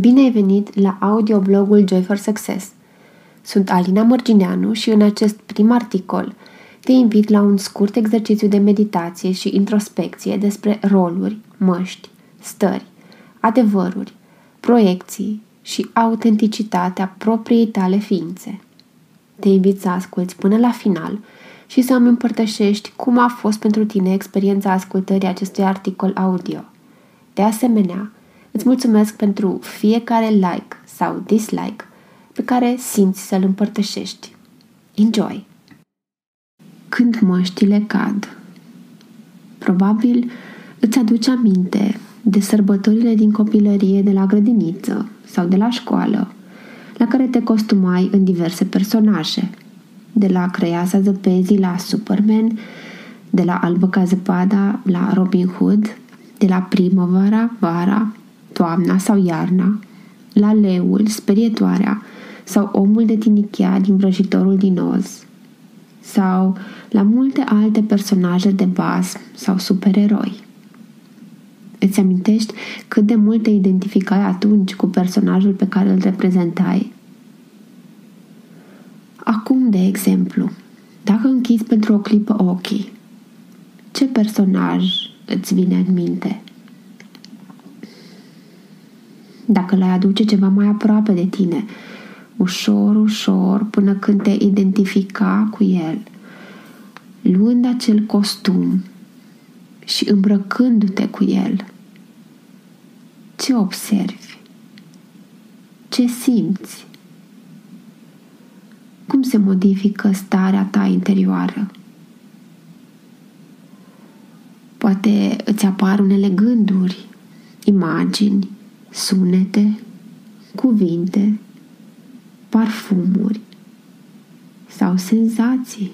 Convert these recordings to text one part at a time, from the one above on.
Bine ai venit la audioblogul Joy for Success. Sunt Alina Mărgineanu și în acest prim articol te invit la un scurt exercițiu de meditație și introspecție despre roluri, măști, stări, adevăruri, proiecții și autenticitatea propriei tale ființe. Te invit să asculți până la final și să îmi împărtășești cum a fost pentru tine experiența ascultării acestui articol audio. De asemenea, Îți mulțumesc pentru fiecare like sau dislike pe care simți să-l împărtășești. Enjoy! Când măștile cad Probabil îți aduce aminte de sărbătorile din copilărie de la grădiniță sau de la școală, la care te costumai în diverse personaje, de la Crăiasa Zăpezii la Superman, de la Albă ca zăpada la Robin Hood, de la primăvara, vara, toamna sau iarna, la leul, sperietoarea sau omul de tinichea din vrăjitorul din Oz, sau la multe alte personaje de baz sau supereroi. Îți amintești cât de mult te identificai atunci cu personajul pe care îl reprezentai? Acum, de exemplu, dacă închizi pentru o clipă ochii, ce personaj îți vine în minte? Dacă l-ai aduce ceva mai aproape de tine, ușor, ușor, până când te identifica cu el, luând acel costum și îmbrăcându-te cu el. Ce observi? Ce simți? Cum se modifică starea ta interioară? Poate îți apar unele gânduri, imagini, sunete, cuvinte, parfumuri sau senzații.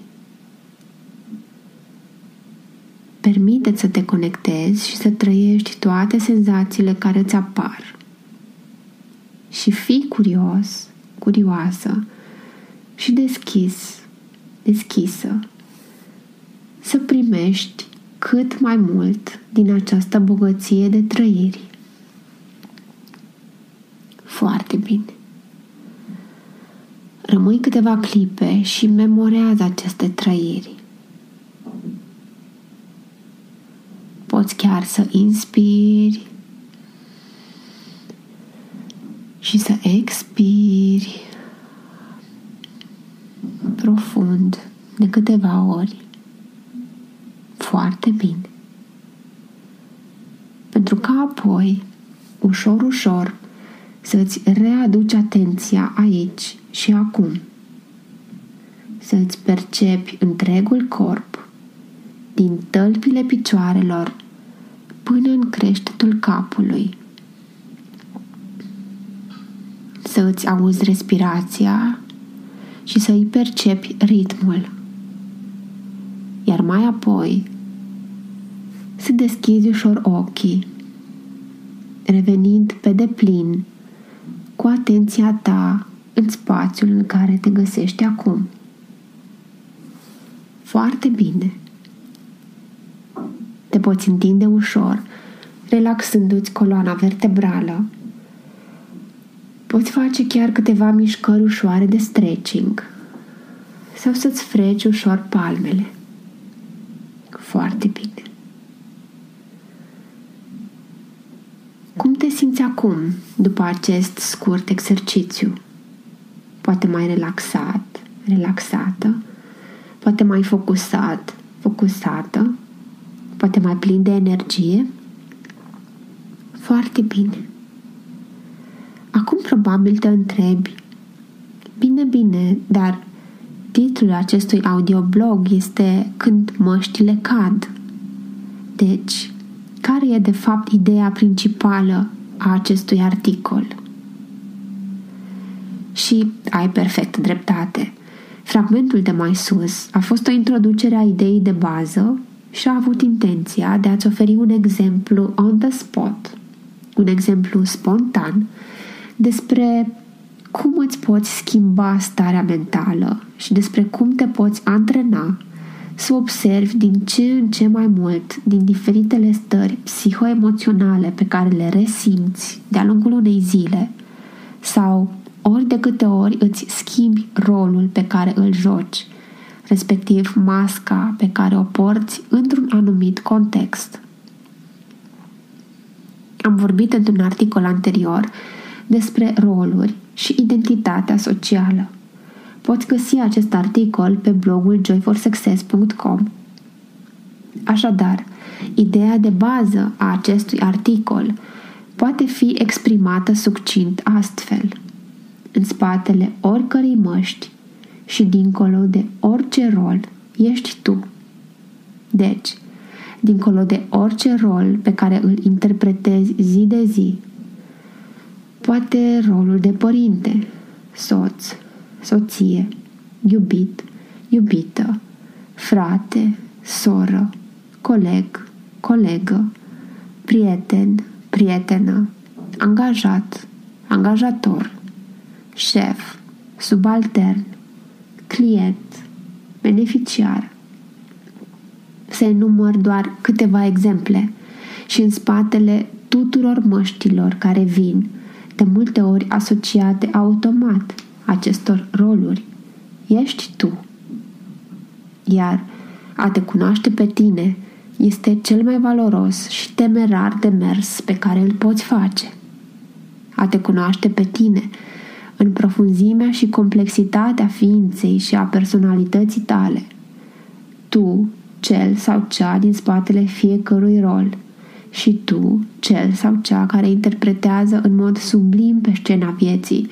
Permite să te conectezi și să trăiești toate senzațiile care îți apar. Și fii curios, curioasă și deschis, deschisă să primești cât mai mult din această bogăție de trăiri. Foarte bine. Rămâi câteva clipe și memorează aceste trăiri. Poți chiar să inspiri și să expiri profund de câteva ori. Foarte bine. Pentru că apoi, ușor, ușor, să-ți readuci atenția aici și acum. Să-ți percepi întregul corp, din tălpile picioarelor până în creștetul capului. Să îți auzi respirația și să îi percepi ritmul. Iar mai apoi să deschizi ușor ochii, revenind pe deplin cu atenția ta în spațiul în care te găsești acum. Foarte bine. Te poți întinde ușor, relaxându-ți coloana vertebrală. Poți face chiar câteva mișcări ușoare de stretching sau să-ți freci ușor palmele. Foarte bine. Cum te simți acum după acest scurt exercițiu? Poate mai relaxat, relaxată, poate mai focusat, focusată, poate mai plin de energie? Foarte bine. Acum probabil te întrebi, bine, bine, dar titlul acestui audioblog este Când măștile cad. Deci, care e de fapt ideea principală a acestui articol? Și ai perfect dreptate. Fragmentul de mai sus a fost o introducere a ideii de bază și a avut intenția de a-ți oferi un exemplu on the spot, un exemplu spontan despre cum îți poți schimba starea mentală și despre cum te poți antrena să observi din ce în ce mai mult din diferitele stări psihoemoționale pe care le resimți de-a lungul unei zile sau ori de câte ori îți schimbi rolul pe care îl joci, respectiv masca pe care o porți într-un anumit context. Am vorbit într-un articol anterior despre roluri și identitatea socială. Poți găsi acest articol pe blogul joyforsuccess.com. Așadar, ideea de bază a acestui articol poate fi exprimată succint astfel. În spatele oricărei măști și dincolo de orice rol ești tu. Deci, dincolo de orice rol pe care îl interpretezi zi de zi, poate rolul de părinte, soț, soție, iubit, iubită, frate, soră, coleg, colegă, prieten, prietenă, angajat, angajator, șef, subaltern, client, beneficiar. Se enumăr doar câteva exemple și în spatele tuturor măștilor care vin, de multe ori asociate automat acestor roluri, ești tu. Iar a te cunoaște pe tine este cel mai valoros și temerar de mers pe care îl poți face. A te cunoaște pe tine în profunzimea și complexitatea ființei și a personalității tale. Tu, cel sau cea din spatele fiecărui rol, și tu, cel sau cea care interpretează în mod sublim pe scena vieții,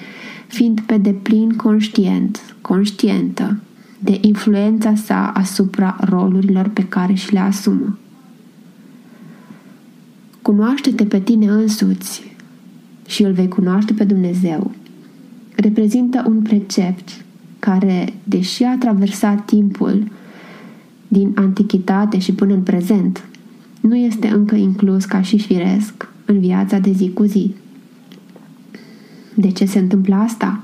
fiind pe deplin conștient, conștientă de influența sa asupra rolurilor pe care și le asumă. Cunoaște-te pe tine însuți și îl vei cunoaște pe Dumnezeu. Reprezintă un precept care, deși a traversat timpul din antichitate și până în prezent, nu este încă inclus ca și firesc în viața de zi cu zi. De ce se întâmplă asta?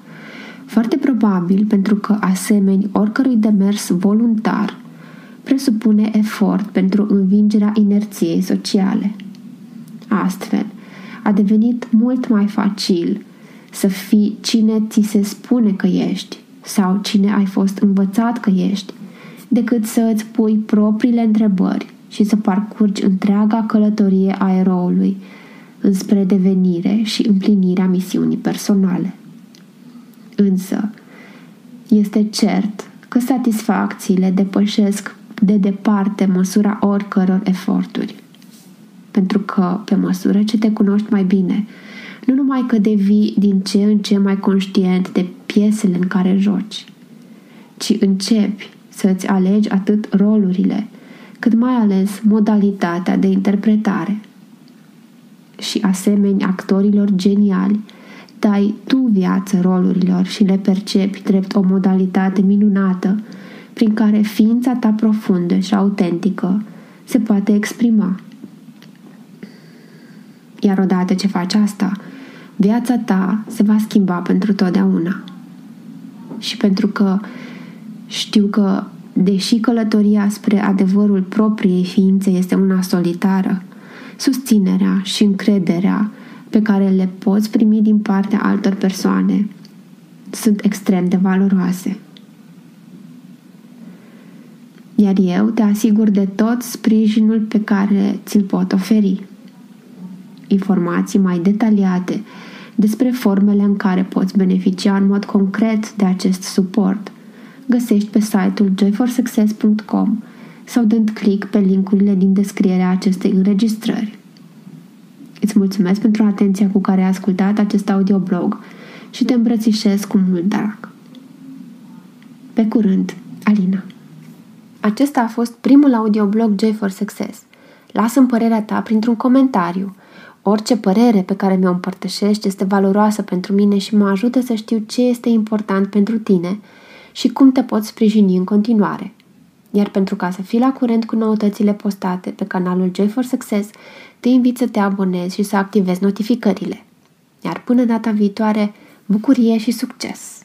Foarte probabil pentru că, asemeni oricărui demers voluntar, presupune efort pentru învingerea inerției sociale. Astfel, a devenit mult mai facil să fii cine ți se spune că ești sau cine ai fost învățat că ești, decât să îți pui propriile întrebări și să parcurgi întreaga călătorie a eroului înspre devenire și împlinirea misiunii personale. Însă, este cert că satisfacțiile depășesc de departe măsura oricăror eforturi. Pentru că, pe măsură ce te cunoști mai bine, nu numai că devii din ce în ce mai conștient de piesele în care joci, ci începi să-ți alegi atât rolurile, cât mai ales modalitatea de interpretare. Și asemeni actorilor geniali, dai tu viață rolurilor și le percepi drept o modalitate minunată prin care ființa ta profundă și autentică se poate exprima. Iar odată ce faci asta, viața ta se va schimba pentru totdeauna. Și pentru că știu că Deși călătoria spre adevărul propriei ființe este una solitară, susținerea și încrederea pe care le poți primi din partea altor persoane sunt extrem de valoroase. Iar eu te asigur de tot sprijinul pe care ți-l pot oferi. Informații mai detaliate despre formele în care poți beneficia în mod concret de acest suport găsești pe site-ul joyforsuccess.com sau dând click pe linkurile din descrierea acestei înregistrări. Îți mulțumesc pentru atenția cu care ai ascultat acest audioblog și te îmbrățișez cu mult drag. Pe curând, Alina. Acesta a fost primul audioblog Joy for Success. Lasă-mi părerea ta printr-un comentariu. Orice părere pe care mi-o împărtășești este valoroasă pentru mine și mă ajută să știu ce este important pentru tine – și cum te poți sprijini în continuare. Iar pentru ca să fii la curent cu noutățile postate pe canalul Joy for Success, te invit să te abonezi și să activezi notificările. Iar până data viitoare, bucurie și succes!